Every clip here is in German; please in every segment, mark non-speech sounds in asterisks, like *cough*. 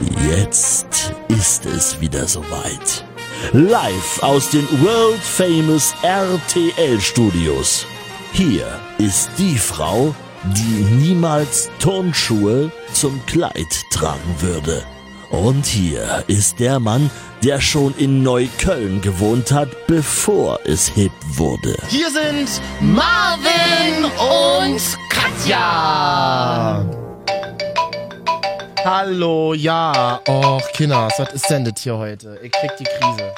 Jetzt ist es wieder soweit. Live aus den World Famous RTL Studios. Hier ist die Frau, die niemals Turnschuhe zum Kleid tragen würde. Und hier ist der Mann, der schon in Neukölln gewohnt hat, bevor es hip wurde. Hier sind Marvin und Katja. Hallo, ja. Och, Kinders, was ist denn das hier heute? Ich krieg die Krise.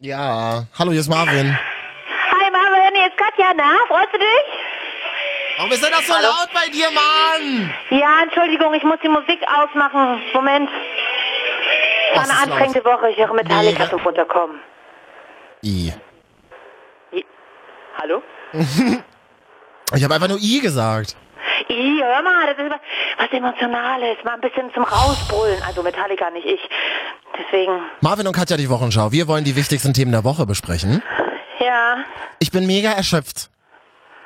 Ja. Hallo, hier ist Marvin. Hi Marvin, hier ist Katja, na? Freust du dich? Warum ist denn das so laut bei dir, Mann? Ja, Entschuldigung, ich muss die Musik ausmachen. Moment. War Was eine ist anstrengende Woche, ich höre Metallica Nee. zum Runterkommen. I. I- Hallo? *laughs* Ich habe einfach nur I gesagt. I, hör mal, das ist was, Emotionales, mal ein bisschen zum Rausbrüllen. Also Metallica, nicht ich. Deswegen, Marvin und Katja, die Wochenschau. Wir wollen die wichtigsten Themen der Woche besprechen. ja. Ich bin mega erschöpft.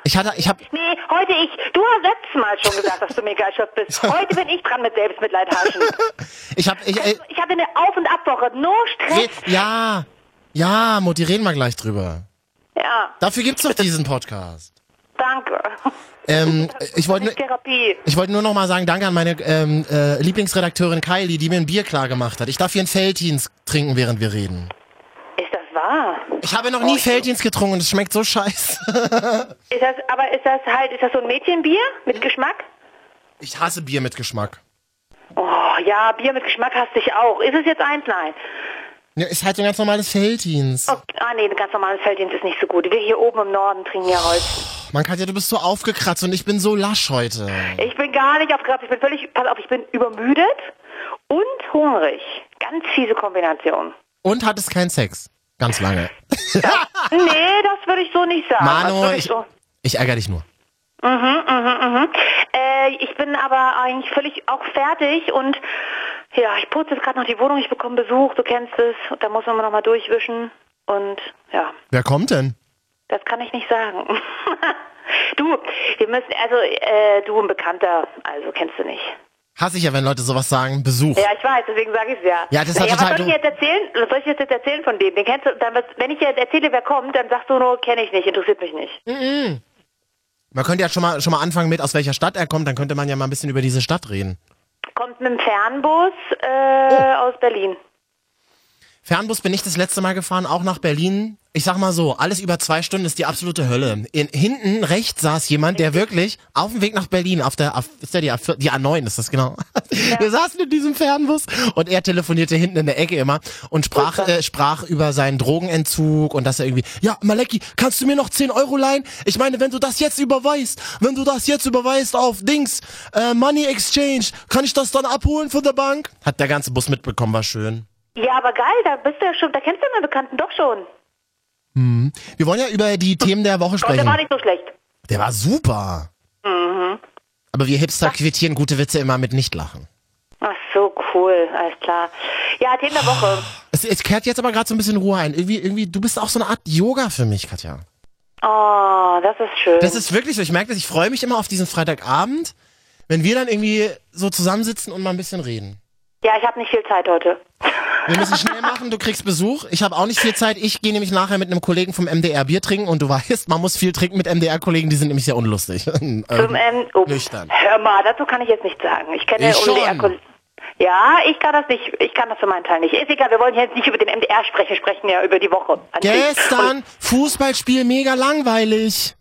Ich hatte, ich hab, Nee, heute ich. Du hast letztes Mal schon gesagt, dass du mega erschöpft bist. *laughs* Heute bin ich dran mit Selbstmitleid haschen. *laughs* ich hab, ich, äh, Ich hatte eine Auf- und Abwoche, no Stress. ja, ja, Mutti, reden wir gleich drüber. Ja, Dafür gibt's doch diesen Podcast. danke. Ähm, ich wollte. Ich wollte nur noch mal sagen, danke an meine ähm, äh, Lieblingsredakteurin Kylie, die mir ein Bier klar gemacht hat. Ich darf hier ein Feldins trinken, während wir reden. Ist das wahr? Ich habe noch nie Feldins getrunken und es schmeckt so scheiße. *laughs* Ist das, aber ist das halt, ist das so ein Mädchenbier mit Geschmack? Ich hasse Bier mit Geschmack. Oh, ja, Bier mit Geschmack hasse ich auch. Ist es jetzt eins? Nein. Ja, ist halt so ein ganz normales Feldins. Oh, ah, nee, ein ganz normales Felddienst ist nicht so gut. Wir hier oben im Norden trinken ja Holz. Man kann ja, du bist so aufgekratzt und ich bin so lasch heute. Ich bin gar nicht aufgekraft. Ich bin völlig, pass auf, ich bin übermüdet und hungrig. Ganz fiese Kombination. Und hattest keinen Sex. Ganz lange. Nee, das würde ich so nicht sagen. das Manu, würde ich, so. ich ärgere dich nur. Äh, ich bin aber eigentlich völlig auch fertig und ja, ich putze jetzt gerade noch die Wohnung, ich bekomme Besuch, du kennst es, da muss man noch mal durchwischen und ja, Wer kommt denn? das kann ich nicht sagen. *laughs* du, wir müssen, also äh, du ein Bekannter, also kennst du nicht. Hasse ich ja, wenn Leute sowas sagen. Besuch. Ja, ich weiß, deswegen sage ich es ja. Ja, das hat ja, total was soll ich jetzt erzählen? Was soll ich jetzt erzählen von dem? Den kennst du, dann, wenn ich jetzt erzähle, wer kommt, dann sagst du nur, kenne ich nicht, interessiert mich nicht. Man könnte ja schon mal, schon mal anfangen mit, aus welcher Stadt er kommt, dann könnte man ja mal ein bisschen über diese Stadt reden. Kommt mit dem Fernbus äh, Oh. aus Berlin. Fernbus bin ich das letzte Mal gefahren, auch nach Berlin. Ich sag mal so, alles über zwei Stunden ist die absolute Hölle. In, hinten rechts saß jemand, der wirklich auf dem Weg nach Berlin, auf der, A- ist der die, A4, die A9 ist das genau. Wir saßen in diesem Fernbus und er telefonierte hinten in der Ecke immer und sprach, äh, sprach über seinen Drogenentzug und dass er irgendwie, ja, Maleki, kannst du mir noch 10 Euro leihen? Ich meine, wenn du das jetzt überweist, wenn du das jetzt überweist auf Dings, äh, Money Exchange, kann ich das dann abholen von der Bank? Hat der ganze Bus mitbekommen, war schön. Ja, aber geil, da bist du ja schon, da kennst du meinen Bekannten doch schon. Wir wollen ja über die Themen der Woche Und der sprechen. war nicht so schlecht. Der war super. Aber wir Hipster quittieren gute Witze immer mit Nichtlachen. Ach so, cool, alles klar. Ja, Themen der Woche. Es, es kehrt jetzt aber gerade so ein bisschen Ruhe ein. Irgendwie, irgendwie, du bist auch so eine Art Yoga für mich, Katja. Oh, das ist schön. Das ist wirklich so. Ich merke das, ich freue mich immer auf diesen Freitagabend, wenn wir dann irgendwie so zusammensitzen und mal ein bisschen reden. Ja, ich habe nicht viel Zeit heute. Wir müssen schnell machen, du kriegst Besuch. Ich habe auch nicht viel Zeit. Ich gehe nämlich nachher mit einem Kollegen vom MDR Bier trinken und du *laughs* weißt, man muss viel trinken mit MDR-Kollegen, die sind nämlich sehr unlustig. *laughs* Zum, ähm, oh, nüchtern. Hör mal, dazu kann ich jetzt nichts sagen. Ich kenne Ich schon. MDR. Ja, ich kann das nicht, ich kann das für meinen Teil nicht. Ist egal, wir wollen jetzt nicht über den MDR sprechen, sprechen ja über die Woche. Gestern Fußballspiel mega langweilig.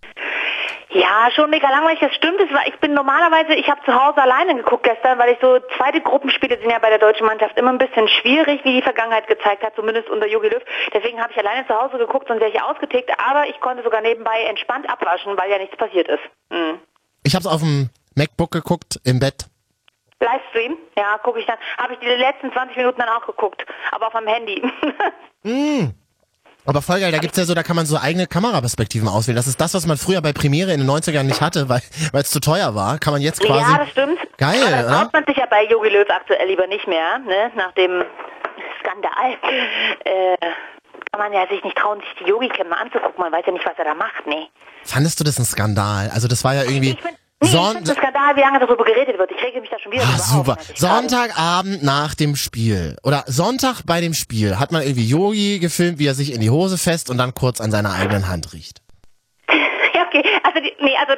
Ja, schon mega langweilig, das stimmt. Es war, ich bin normalerweise, ich habe zu Hause alleine geguckt gestern, weil ich so, zweite Gruppenspiele sind ja bei der deutschen Mannschaft immer ein bisschen schwierig, wie die Vergangenheit gezeigt hat, zumindest unter Jogi Löw. Deswegen habe ich alleine zu Hause geguckt, wäre ich ausgetickt, aber ich konnte sogar nebenbei entspannt abwaschen, weil ja nichts passiert ist. Hm. Ich habe es auf dem MacBook geguckt, im Bett. Livestream, ja, gucke ich dann. Habe ich die letzten 20 Minuten dann auch geguckt, aber auf meinem Handy. *laughs* Aber voll geil, da gibt's ja so, da kann man so eigene Kameraperspektiven auswählen. Das ist das, was man früher bei Premiere in den 90ern nicht hatte, weil es zu teuer war. Kann man jetzt quasi. ja, das stimmt. Geil, aber das oder? traut man sich ja bei Jogi Löw aktuell lieber nicht mehr, ne? Nach dem Skandal. Äh, kann man ja sich nicht trauen, sich die Yogi-Cam mal anzugucken. Man weiß ja nicht, was er da macht, nee. Fandest du das ein Skandal? Also das war ja irgendwie. Ich find- Nee, Son- ich finde Skandal, wie lange darüber geredet wird. Ich rege mich da schon wieder Ah, super. auf. gerade. Sonntagabend nach dem Spiel oder Sonntag bei dem Spiel hat man irgendwie Yogi gefilmt, wie er sich in die Hose fest und dann kurz an seiner eigenen Hand riecht. *laughs* Ja, okay. Also, die, nee, also,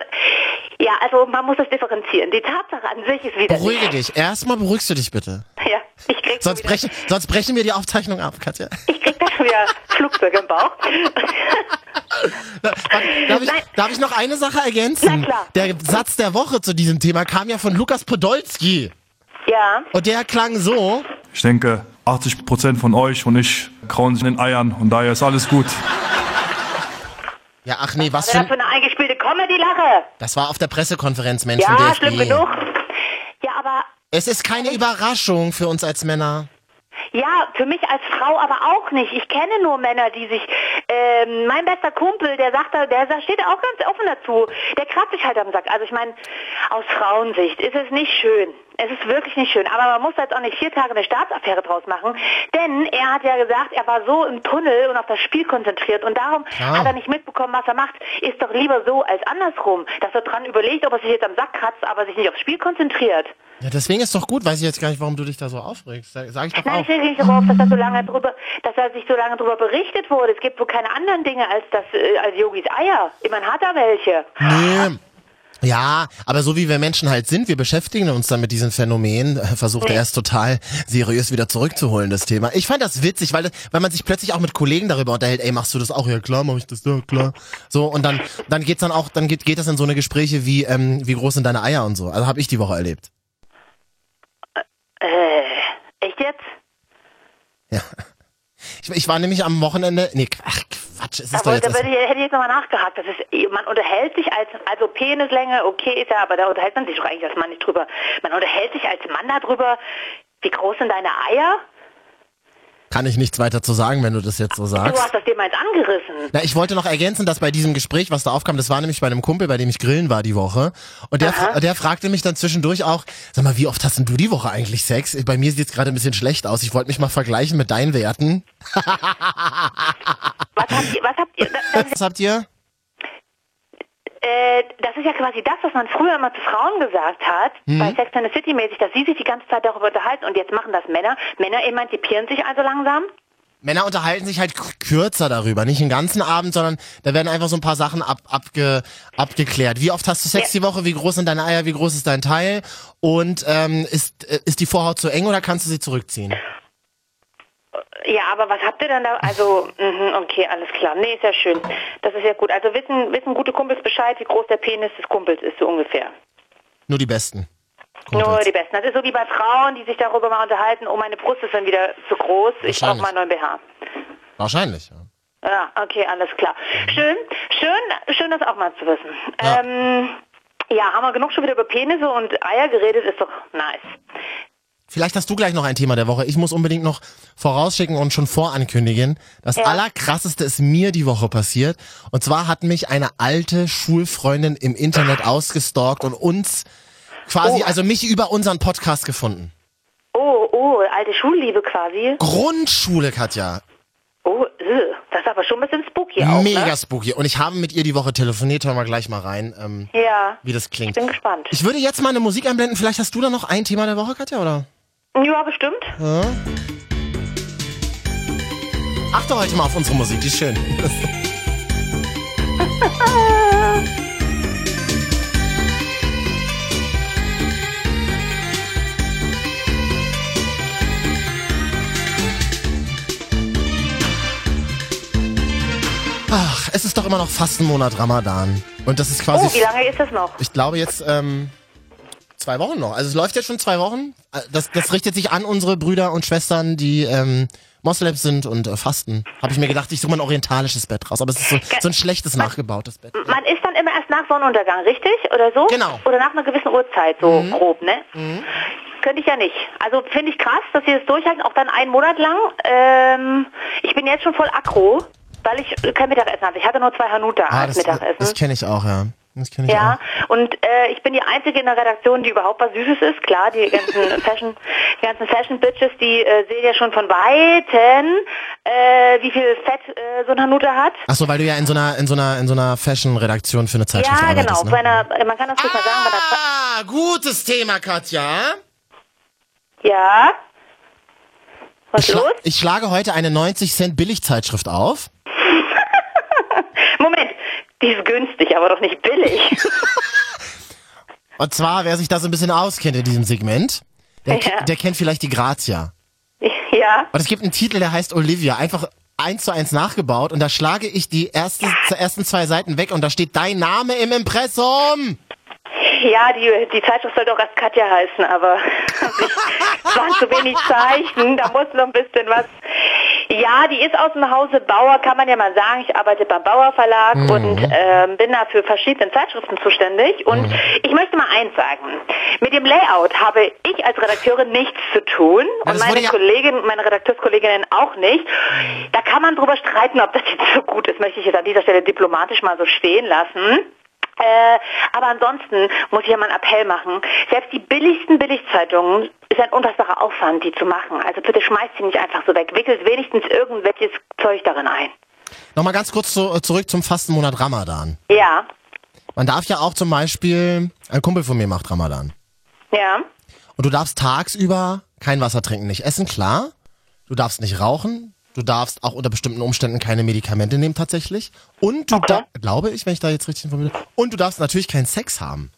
ja, also man muss das differenzieren. Die Tatsache an sich ist wieder. Beruhige dich. Erstmal beruhigst du dich bitte. Ja, ich krieg, Sonst brechen, sonst brechen wir die Aufzeichnung ab, Katja. ich krieg da schon wieder *laughs* Flugzeug im Bauch. *laughs* Darf ich, darf ich noch eine Sache ergänzen? Na klar. Der Satz der Woche zu diesem Thema kam ja von Lukas Podolski. ja. Und der klang so. Ich denke, 80% von euch und ich krauen sich in den Eiern und daher ist alles gut. Ja, ach nee, was Was für das für ein, eine eingespielte Comedy-Lache? Das war auf der Pressekonferenz, Mensch, vom Ja, DFB. schlimm genug. Ja, aber Es ist keine Überraschung für uns als Männer. Ja, für mich als Frau aber auch nicht. Ich kenne nur Männer, die sich. Ähm, mein bester Kumpel, der sagt, da- der steht auch ganz offen dazu. Der kratzt sich halt am Sack. Also ich meine, aus Frauensicht ist es nicht schön. Es ist wirklich nicht schön. Aber man muss da jetzt auch nicht vier Tage eine Staatsaffäre draus machen, denn er hat ja gesagt, er war so im Tunnel und auf das Spiel konzentriert und darum Ja. hat er nicht mitbekommen, was er macht. Ist doch lieber so als andersrum, dass er dran überlegt, ob er sich jetzt am Sack kratzt, aber sich nicht aufs Spiel konzentriert. Ja, deswegen ist doch gut. Weiß ich jetzt gar nicht, warum du dich da so aufregst. Sag, sag ich doch Nein, auch. ich rege mich darauf, dass, da so lange drüber, dass da sich so lange drüber berichtet wurde. Es gibt wohl keine anderen Dinge als das, äh, als Yogis Eier. Immerhin hat er welche. Nee. Ja, aber so wie wir Menschen halt sind, wir beschäftigen uns dann mit diesen Phänomenen, äh, versucht er es total seriös wieder zurückzuholen, das Thema. Ich fand das witzig, weil, weil man sich plötzlich auch mit Kollegen darüber unterhält, ey, machst du das auch? Ja klar, mach ich das, ja klar. So, und dann, dann geht's dann auch, dann geht, geht das in so eine Gespräche wie, ähm, wie groß sind deine Eier und so. Also habe ich die Woche erlebt. Äh, echt jetzt? Ja. Ich, ich war nämlich am Wochenende, nee, ach Quatsch, es ist doch Aber jetzt da ich, hätte ich jetzt nochmal nachgehakt. Das ist, man unterhält sich als, also Penislänge, okay ist ja, aber da unterhält man sich doch eigentlich als Mann nicht drüber. Man unterhält sich als Mann darüber, wie groß sind deine Eier? Kann ich nichts weiter zu sagen, wenn du das jetzt so Du sagst. hast das mal jetzt angerissen. Na, ich wollte noch ergänzen, dass bei diesem Gespräch, was da aufkam, das war nämlich bei einem Kumpel, bei dem ich grillen war die Woche. Und der, fra- der fragte mich dann zwischendurch auch, sag mal, wie oft hast denn du die Woche eigentlich Sex? Bei mir sieht's gerade ein bisschen schlecht aus. Ich wollte mich mal vergleichen mit deinen Werten. *laughs* Was habt ihr, was habt ihr, Was habt ihr? Äh, das ist ja quasi das, was man früher immer zu Frauen gesagt hat, Mhm. bei Sex and the City mäßig, dass sie sich die ganze Zeit darüber unterhalten und jetzt machen das Männer. Männer emanzipieren sich also langsam. Männer unterhalten sich halt kürzer darüber, nicht den ganzen Abend, sondern da werden einfach so ein paar Sachen ab, abge, abgeklärt. Wie oft hast du Sex Ja. die Woche? Wie groß sind deine Eier? Wie groß ist dein Teil? Und ähm, ist, äh, ist die Vorhaut zu eng oder kannst du sie zurückziehen? Ja, aber was habt ihr dann da? Also, mhm, okay, alles klar. Nee, ist ja schön. Das ist ja gut. Also wissen, wissen gute Kumpels Bescheid, wie groß der Penis des Kumpels ist, so ungefähr. Nur die Besten. Nur die Besten. Das ist so wie bei Frauen, die sich darüber mal unterhalten, oh, meine Brust ist dann wieder zu groß, ich brauche mal einen neuen BH. Wahrscheinlich, ja. Ja, okay, alles klar. Schön, schön, schön, das auch mal zu wissen. Ja. Ähm, ja, haben wir genug schon wieder über Penisse und Eier geredet, ist doch nice. Vielleicht hast du gleich noch ein Thema der Woche. Ich muss unbedingt noch vorausschicken und schon vorankündigen. Das Ja. allerkrasseste ist mir die Woche passiert. Und zwar hat mich eine alte Schulfreundin im Internet ausgestalkt und uns quasi, Oh. also mich über unseren Podcast gefunden. Oh, oh, alte Schulliebe quasi. Grundschule, Katja. Oh, äh, das ist aber schon ein bisschen spooky auch, Mega ne? spooky. Und ich habe mit ihr die Woche telefoniert. Hören wir gleich mal rein, ähm, Ja, wie das klingt. bin gespannt. Ich würde jetzt mal eine Musik einblenden. Vielleicht hast du da noch ein Thema der Woche, Katja, oder? Ja, bestimmt. Achte heute mal auf unsere Musik, die ist schön. *laughs* Ach, es ist doch immer noch fast ein Monat Ramadan. Und das ist quasi. Oh, wie lange ist das noch? Ich glaube jetzt ähm, zwei Wochen noch. Also es läuft jetzt schon zwei Wochen. Äh, Das, das richtet sich an unsere Brüder und Schwestern, die ähm, Moslems sind und äh, fasten. Habe ich mir gedacht, ich suche mal ein orientalisches Bett raus. Aber es ist so, so ein schlechtes, nachgebautes Bett. Man ist dann immer erst nach Sonnenuntergang, richtig? Oder so? Genau. Oder nach einer gewissen Uhrzeit, so grob, ne? Könnte ich ja nicht. Also finde ich krass, dass sie das durchhalten, auch dann einen Monat lang. Ähm, ich bin jetzt schon voll aggro, weil ich kein Mittagessen habe. Ich hatte nur zwei Hanuta Ah, als das, Mittagessen. das kenne ich auch, ja. Das kenne ich Ja, auch. und äh, ich bin die einzige in der Redaktion, die überhaupt was Süßes ist. Klar, die ganzen *laughs* Fashion, die ganzen Fashion Bitches, die äh, sehen ja schon von Weitem, äh, wie viel Fett äh, so ein Hanuta hat. Ach so, weil du ja in so einer in so einer in so einer Fashion-Redaktion für eine Zeitschrift Ja, arbeitest, genau. ne? Bei einer, man kann das ruhig mal sagen, bei Ah, gutes Thema, Katja. Ja. Was Ich, schla los? ich schlage heute eine 90 Cent Billigzeitschrift auf. Die ist günstig, aber doch nicht billig. *laughs* Und zwar, wer sich da so ein bisschen auskennt in diesem Segment, der, Ja. der kennt vielleicht die Grazia. ja. Und es gibt einen Titel, der heißt Olivia, einfach eins zu eins nachgebaut und da schlage ich die erste, ersten zwei Seiten weg und da steht dein Name im Impressum. Ja, die, die Zeitschrift sollte auch erst Katja heißen, aber *laughs* es waren zu wenig Zeichen, da muss noch ein bisschen was. Ja, die ist aus dem Hause Bauer, kann man ja mal sagen. Ich arbeite beim Bauer Verlag Mhm. und ähm, bin da für verschiedene Zeitschriften zuständig. Und Mhm. ich möchte mal eins sagen. Mit dem Layout habe ich als Redakteurin nichts zu tun Ja, und meine Kollegin, meine Redakteurskolleginnen auch nicht. Da kann man drüber streiten, ob das jetzt so gut ist, möchte ich jetzt an dieser Stelle diplomatisch mal so stehen lassen. Äh, aber ansonsten muss ich ja mal einen Appell machen. Selbst die billigsten Billigzeitungen ist ein unfassbarer Aufwand, die zu machen. Also bitte schmeißt sie nicht einfach so weg. Wickelt wenigstens irgendwelches Zeug darin ein. Nochmal ganz kurz zu, zurück zum Fastenmonat Ramadan. Ja, Man darf ja auch zum Beispiel, ein Kumpel von mir macht Ramadan. ja. Und du darfst tagsüber kein Wasser trinken, nicht essen, klar. Du darfst nicht rauchen. Du darfst auch unter bestimmten Umständen keine Medikamente nehmen tatsächlich. Und du Okay. da, glaube ich, wenn ich da jetzt richtig informiert bin. Und du darfst natürlich keinen Sex haben.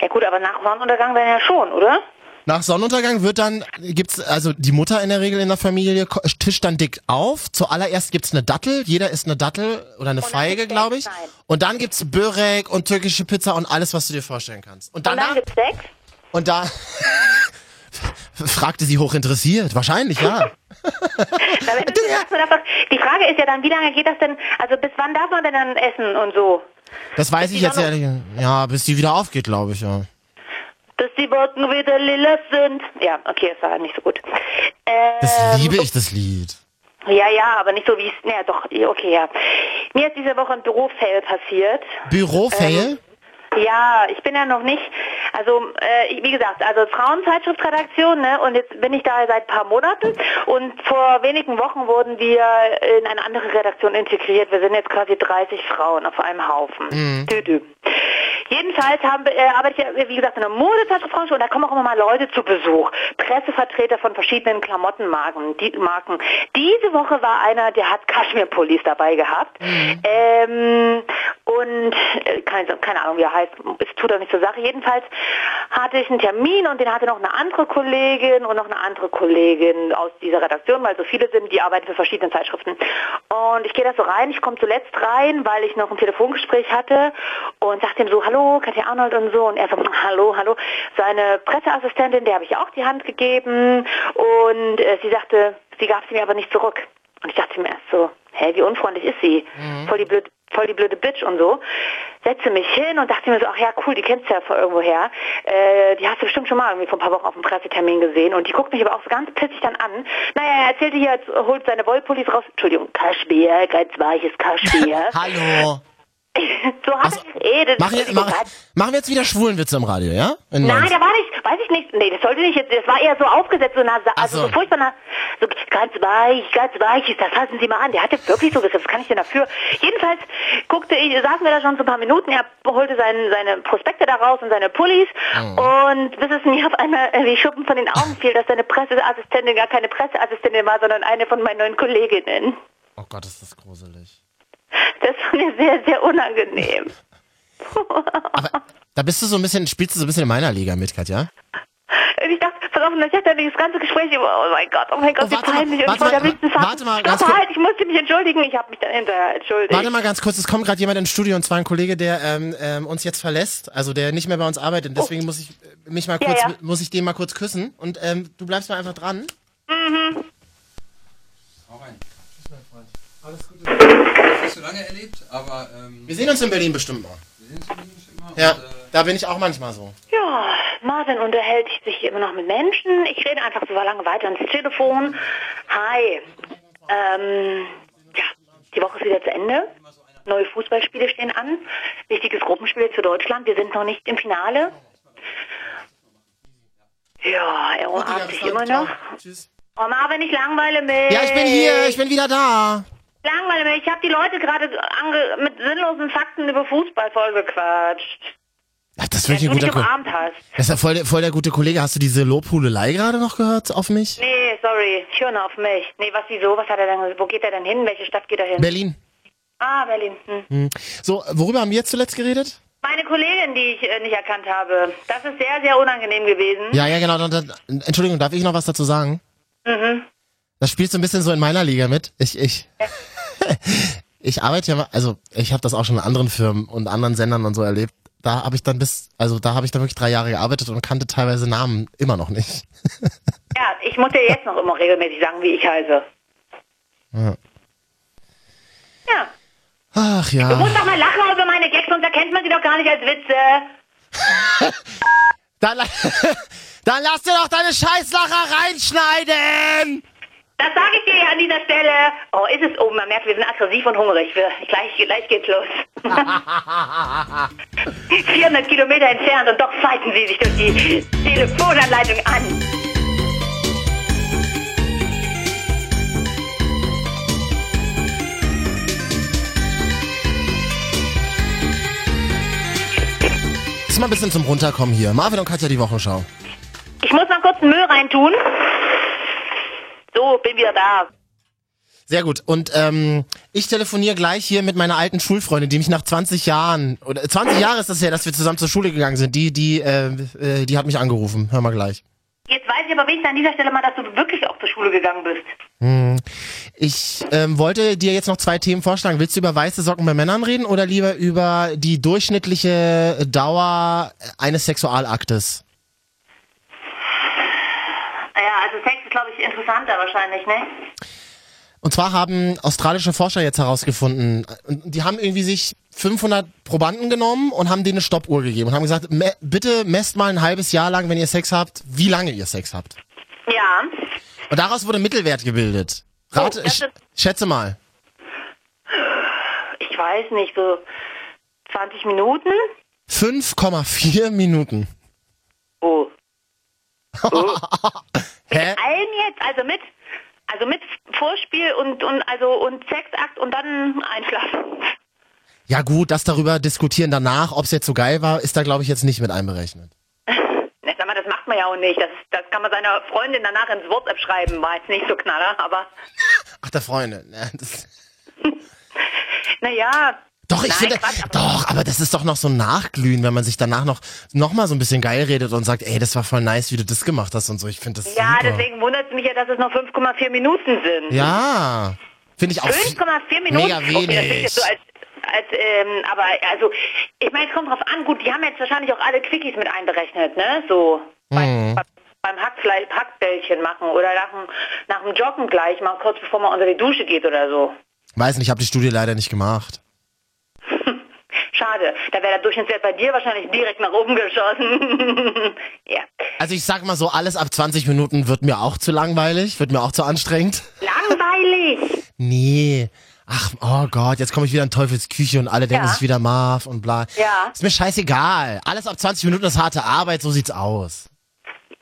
Ja gut, aber nach Sonnenuntergang dann ja schon, oder? Nach Sonnenuntergang wird dann, gibt's, also die Mutter in der Regel in der Familie tischt dann dick auf. Zuallererst gibt's eine Dattel, jeder isst eine Dattel oder eine Feige, glaube ich. nein. Und dann gibt's Börek und türkische Pizza und alles, was du dir vorstellen kannst. Und Und dann danach, gibt's Sex? und da, *laughs* fragte sie hoch interessiert. Wahrscheinlich, ja. *laughs* Die Frage ist ja dann, wie lange geht das denn, also bis wann darf man denn dann essen und so? Das weiß die ich jetzt ehrlich. Ja, bis die wieder aufgeht, glaube ich, ja. Dass die Wolken wieder lila sind. Ja, okay, das war nicht so gut. Ähm, Das liebe ich, das Lied. Ja, ja, aber nicht so wie es, naja, doch, okay, ja. Mir ist diese Woche ein Bürofail passiert. Bürofail? Ja, ich bin ja noch nicht, also äh, wie gesagt, also Frauenzeitschriftredaktion, ne, und jetzt bin ich da seit ein paar Monaten und vor wenigen Wochen wurden wir in eine andere Redaktion integriert. Wir sind jetzt quasi 30 Frauen auf einem Haufen. Dü -dü. Jedenfalls haben, äh, arbeite ich, ja, wie gesagt, in einer Modezeitschriftbranche und da kommen auch immer mal Leute zu Besuch. Pressevertreter von verschiedenen Klamottenmarken. Die, Marken. Diese Woche war einer, der hat Kaschmir-Pullis dabei gehabt. Ähm, und äh, keine, keine Ahnung, wie er heißt. Es tut auch nicht zur Sache. Jedenfalls hatte ich einen Termin und den hatte noch eine andere Kollegin und noch eine andere Kollegin aus dieser Redaktion, weil so viele sind, die arbeiten für verschiedene Zeitschriften. Und ich gehe da so rein, ich komme zuletzt rein, weil ich noch ein Telefongespräch hatte und sagte ihm so, hallo, Katja Arnold und so. Und er so, hallo, hallo. Seine Presseassistentin, der habe ich auch die Hand gegeben und äh, sie sagte, sie gab sie mir aber nicht zurück. Und ich dachte mir erst so, hä, wie unfreundlich ist sie? Voll die blöde voll die blöde Bitch und so. Setze mich hin und dachte mir so, ach ja, cool, die kennst du ja von irgendwoher. Äh, die hast du bestimmt schon mal irgendwie vor ein paar Wochen auf dem Pressetermin gesehen. Und die guckt mich aber auch so ganz pissig dann an. Naja, er erzählte hier, jetzt holt seine Wollpullis raus. Entschuldigung, Kaschmir, ganz weiches Kaschmir. *laughs* Hallo. *laughs* so hat Ach so. er geredet. Machen, jetzt, mach, machen wir jetzt wieder Schwulenwitze im Radio, ja? In Nein, 90. der war nicht, weiß ich nicht, nee, das sollte nicht, das war eher so aufgesetzt, so, nah, also so. so furchtbar, nah, so ganz weich, ganz weich ist, das fassen Sie mal an, der hatte wirklich so gesagt, was kann ich denn dafür? Jedenfalls guckte ich, saßen wir da schon so ein paar Minuten, er holte seinen, seine Prospekte da raus und seine Pullis Oh. und bis es mir auf einmal wie Schuppen von den Augen fiel, dass seine Presseassistentin gar keine Presseassistentin war, sondern eine von meinen neuen Kolleginnen. Oh Gott, ist das gruselig. Das war mir sehr, sehr unangenehm. *laughs* Aber da bist du so ein bisschen, spielst du so ein bisschen in meiner Liga mit, Katja? Und ich dachte, pass auf, und ich hatte das ganze Gespräch über, oh mein Gott, oh mein Gott, Oh, wie warte mal, peinlich. und ich warte wollte mal, am liebsten fassen. warte mal, Stopp, ganz kurz. halt, ich musste mich entschuldigen, ich habe mich dann hinterher entschuldigt. Warte mal ganz kurz, es kommt gerade jemand ins Studio und zwar ein Kollege, der ähm, ähm, uns jetzt verlässt, also der nicht mehr bei uns arbeitet. Deswegen muss ich äh, mich mal Ja, kurz, ja. muss ich den mal kurz küssen und ähm, du bleibst mal einfach dran. Nicht so lange erlebt, aber ähm, Wir sehen uns in Berlin bestimmt mal. wir sehen uns in Berlin bestimmt mal. Ja, Und, äh, da bin ich auch manchmal so. Ja, Marvin unterhält sich immer noch mit Menschen. Ich rede einfach so lange weiter ans Telefon. Hi. Ähm, ja, die Woche ist wieder zu Ende. Neue Fußballspiele stehen an. Wichtiges Gruppenspiel für Deutschland. Wir sind noch nicht im Finale. Ja, er umarmt sich immer noch. Tschüss. Oh Marvin, ich langweile mich. Ja, ich bin hier, ich bin wieder da. Langweile mich. Ich habe die Leute gerade mit sinnlosen Fakten über Fußball vollgequatscht. Ach, das ist wirklich du ein guter Ko umarmt hast. Das ist ja voll, der- voll der gute Kollege. Hast du diese Lobhudelei gerade noch gehört auf mich? Nee, sorry. Ich höre nur auf mich. Nee, was, wieso? Was hat er denn? Wo geht er denn hin? Welche Stadt geht er hin? Berlin. ah, Berlin. Hm. So, worüber haben wir jetzt zuletzt geredet? Meine Kollegin, die ich äh, nicht erkannt habe. Das ist sehr, sehr unangenehm gewesen. Ja, ja, genau. Dann, dann, Entschuldigung, darf ich noch was dazu sagen? Mhm. Das spielt so ein bisschen so in meiner Liga mit. Ich, ich, *laughs* ich arbeite ja, mal- also ich habe das auch schon in anderen Firmen und anderen Sendern und so erlebt. Da habe ich dann bis, also da habe ich dann wirklich drei Jahre gearbeitet und kannte teilweise Namen immer noch nicht. *laughs* Ja, ich muss dir jetzt noch immer regelmäßig sagen, wie ich heiße. Ja. Ja. Ach Du ja. musst doch mal lachen über meine Gags, sonst erkennt man sie doch gar nicht als Witze. *laughs* Dann, dann lass dir doch deine Scheißlacher reinschneiden! Das sage ich dir ja an dieser Stelle. Oh, ist es oben. Man merkt, wir sind aggressiv und hungrig. Wir, gleich, gleich geht's los. *laughs* 400 Kilometer entfernt und doch fighten sie sich durch die Telefonanleitung an. Ist mal ein bisschen zum Runterkommen hier. Marvin und Katja die Wochenschau. Ich muss mal kurz den Müll reintun. So, bin wieder da. Sehr gut. Und ähm, ich telefoniere gleich hier mit meiner alten Schulfreundin, die mich nach 20 Jahren, oder 20 Jahre ist das her, dass wir zusammen zur Schule gegangen sind. Die, die, äh, äh, die hat mich angerufen. Hör mal gleich. Jetzt weiß ich aber wenigstens an dieser Stelle mal, dass du wirklich auch zur Schule gegangen bist. Ich ähm, wollte dir jetzt noch zwei Themen vorschlagen. Willst du über weiße Socken bei Männern reden oder lieber über die durchschnittliche Dauer eines Sexualaktes? Naja, also Sex interessanter wahrscheinlich, ne? Und zwar haben australische Forscher jetzt herausgefunden, und die haben irgendwie sich 500 Probanden genommen und haben denen eine Stoppuhr gegeben und haben gesagt, me bitte messt mal ein halbes Jahr lang, wenn ihr Sex habt, wie lange ihr Sex habt. Ja. Und daraus wurde Mittelwert gebildet. Rate, Oh, sch schätze mal. Ich weiß nicht, so 20 Minuten? 5,4 Minuten. Oh. *laughs* Hä? Allen jetzt, also mit, also mit Vorspiel und, und, also, und Sexakt und dann einschlafen. Ja gut, das darüber diskutieren danach, ob es jetzt so geil war, ist da glaube ich jetzt nicht mit einberechnet. *laughs* Ne, sag mal, das macht man ja auch nicht. Das, das kann man seiner Freundin danach ins WhatsApp schreiben. War jetzt nicht so knaller, aber *laughs* Ach, der Freunde. *laughs* Ja, das, naja. Doch, ich Nein, finde, Quatsch, aber- doch, aber das ist doch noch so ein Nachglühen, wenn man sich danach noch, noch mal so ein bisschen geil redet und sagt, ey, das war voll nice, wie du das gemacht hast und so. Ich finde das Ja, super. deswegen wundert es mich ja, dass es noch 5,4 Minuten sind. Ja, finde ich auch. 5,4 Minuten? Mega Okay, wenig. so als, ähm, aber also, ich meine, es kommt drauf an, gut, die haben jetzt wahrscheinlich auch alle Quickies mit einberechnet, ne? So beim, beim, beim Hackfleisch, Hackbällchen machen oder nach dem, nach dem Joggen gleich mal kurz bevor man unter die Dusche geht oder so. Weiß nicht, ich habe die Studie leider nicht gemacht. Schade, da wäre der Durchschnittswert bei dir wahrscheinlich direkt nach oben geschossen. *laughs* ja. Also ich sag mal so, alles ab 20 Minuten wird mir auch zu langweilig, wird mir auch zu anstrengend. *laughs* Langweilig. Nee. Ach, oh Gott, jetzt komme ich wieder in Teufels Küche und alle denken Ja. sich wieder Marv und bla. Ja. Ist mir scheißegal. Alles ab 20 Minuten ist harte Arbeit, so sieht's aus.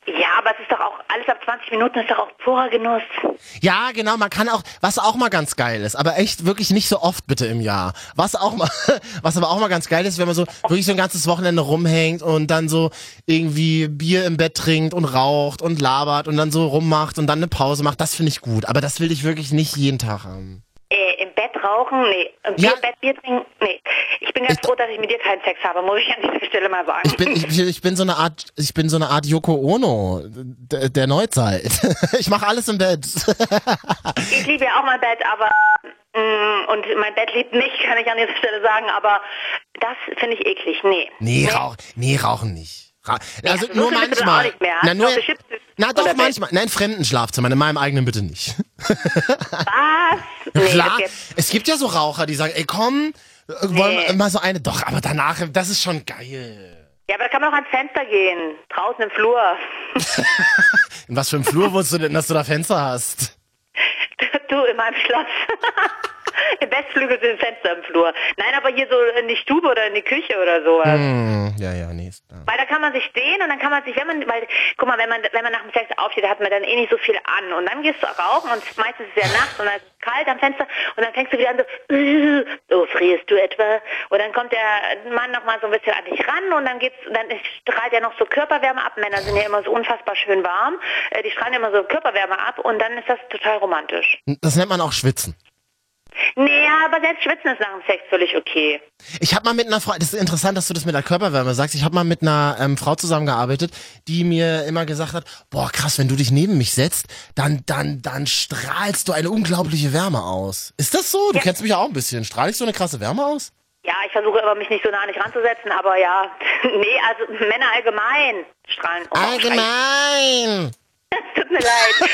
Ja, aber es ist doch auch, alles ab 20 Minuten ist doch auch purer Genuss. Ja, genau, man kann auch, was auch mal ganz geil ist, aber echt wirklich nicht so oft bitte im Jahr. Was auch mal, *laughs* was aber auch mal ganz geil ist, wenn man so wirklich so ein ganzes Wochenende rumhängt und dann so irgendwie Bier im Bett trinkt und raucht und labert und dann so rummacht und dann eine Pause macht, das finde ich gut. Aber das will ich wirklich nicht jeden Tag haben. Äh, rauchen? Nee. Ja. Bier, Bett, Bier trinken? Nee. Ich bin ganz Ich- froh, dass ich mit dir keinen Sex habe, muss ich an dieser Stelle mal sagen. Ich bin, ich, ich bin so eine Art, ich bin so eine Art Yoko Ono der, der Neuzeit. *laughs* Ich mache alles im Bett. *laughs* Ich liebe ja auch mein Bett, aber mm, und mein Bett liebt mich, kann ich an dieser Stelle sagen, aber das finde ich eklig. Nee. Nee, rauch, nee, rauchen nicht. Also so nur viel bist du manchmal. auch nicht mehr. Na, nur, Noch beschimpft na doch, manchmal. Nein, in fremden Schlafzimmern, in meinem eigenen bitte nicht. Was? Nee, Klar, es gibt ja so Raucher, die sagen, ey komm, äh, wollen wir mal so eine. Doch, aber danach, das ist schon geil. Ja, aber da kann man auch ans Fenster gehen. Draußen im Flur. *laughs* In was für einem Flur wusstest du denn, dass du da Fenster hast? *laughs* du in meinem Schloss. Im Westflügel sind Fenster im Flur. Nein, aber hier so in die Stube oder in die Küche oder sowas. Hm, ja, ja, nee. ist- Ja. Weil da kann man sich stehen und dann kann man sich, wenn man, weil, guck mal, wenn man, wenn man nach dem Sex aufsteht, hat man dann eh nicht so viel an. Und dann gehst du rauchen und meistens ist es ja nachts und dann ist es kalt am Fenster und dann fängst du wieder an so, *laughs* oh, frierst du etwa? Und dann kommt der Mann nochmal so ein bisschen an dich ran und dann geht's, dann strahlt er noch so Körperwärme ab. Männer sind ja immer so unfassbar schön warm. Äh, Die strahlen immer so Körperwärme ab und dann ist das total romantisch. Das nennt man auch Schwitzen. Nee, aber selbst Schwitzen ist nach dem Sex völlig okay. Ich habe mal mit einer Frau, das ist interessant, dass du das mit der Körperwärme sagst. Ich habe mal mit einer ähm, Frau zusammengearbeitet, die mir immer gesagt hat, boah krass, wenn du dich neben mich setzt, dann dann dann strahlst du eine unglaubliche Wärme aus. Ist das so? Du Ja. kennst mich ja auch ein bisschen. Strahle ich so eine krasse Wärme aus? Ja, ich versuche aber mich nicht so nah an dich ranzusetzen, aber ja, *laughs* nee, also Männer allgemein strahlen. Oh, Allgemein. *laughs* Tut mir leid.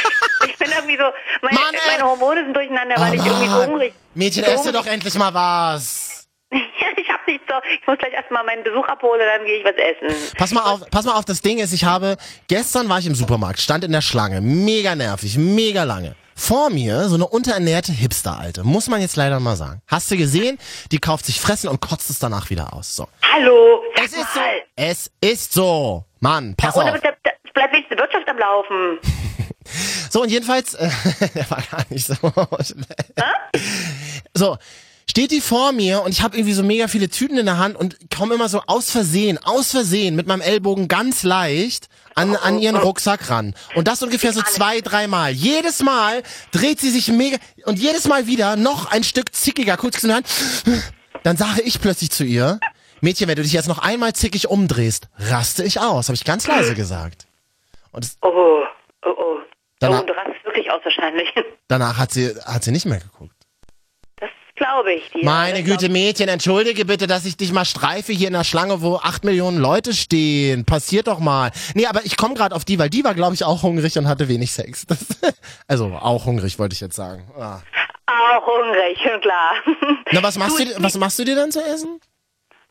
Ich bin irgendwie so, meine, Mann, meine Hormone sind durcheinander, weil ich Oh, irgendwie so hungrig Mädchen, so esse doch endlich mal was. Ja, *laughs* ich hab nicht so. Ich muss gleich erstmal meinen Besuch abholen, dann gehe ich was essen. Pass mal auf, pass mal auf, das Ding ist, ich habe, gestern war ich im Supermarkt, stand in der Schlange, mega nervig, mega lange. Vor mir so eine unterernährte Hipster-Alte, muss man jetzt leider mal sagen. Hast du gesehen? Die kauft sich Fressen und kotzt es danach wieder aus. So. Hallo, Es ist so. Es ist so. Mann, pass Ohne auf. Wirtschaft am Laufen. *laughs* So, und jedenfalls, äh, *laughs* der war gar nicht so. so, steht die vor mir und ich habe irgendwie so mega viele Tüten in der Hand und komme immer so aus Versehen, aus Versehen mit meinem Ellbogen ganz leicht an, an ihren Rucksack ran. Und das ungefähr so zwei, dreimal. Jedes Mal dreht sie sich mega und jedes Mal wieder noch ein Stück zickiger, kurz in der Hand. Dann sage ich plötzlich zu ihr, Mädchen, wenn du dich jetzt noch einmal zickig umdrehst, raste ich aus, habe ich ganz leise gesagt. Und Oh, oh, oh. Danach- oh, du rastest wirklich aus wahrscheinlich. *laughs* danach hat sie, hat sie nicht mehr geguckt. Das glaube ich dir. Meine Güte, Mädchen, entschuldige bitte, dass ich dich mal streife hier in der Schlange, wo acht Millionen Leute stehen. Passiert doch mal. Nee, aber ich komme gerade auf die, weil die war, glaube ich, auch hungrig und hatte wenig Sex. Das, *laughs* also auch hungrig, wollte ich jetzt sagen. Ah. Auch hungrig, *laughs* klar. Na, was machst, Du, du, was machst du dir dann zu essen?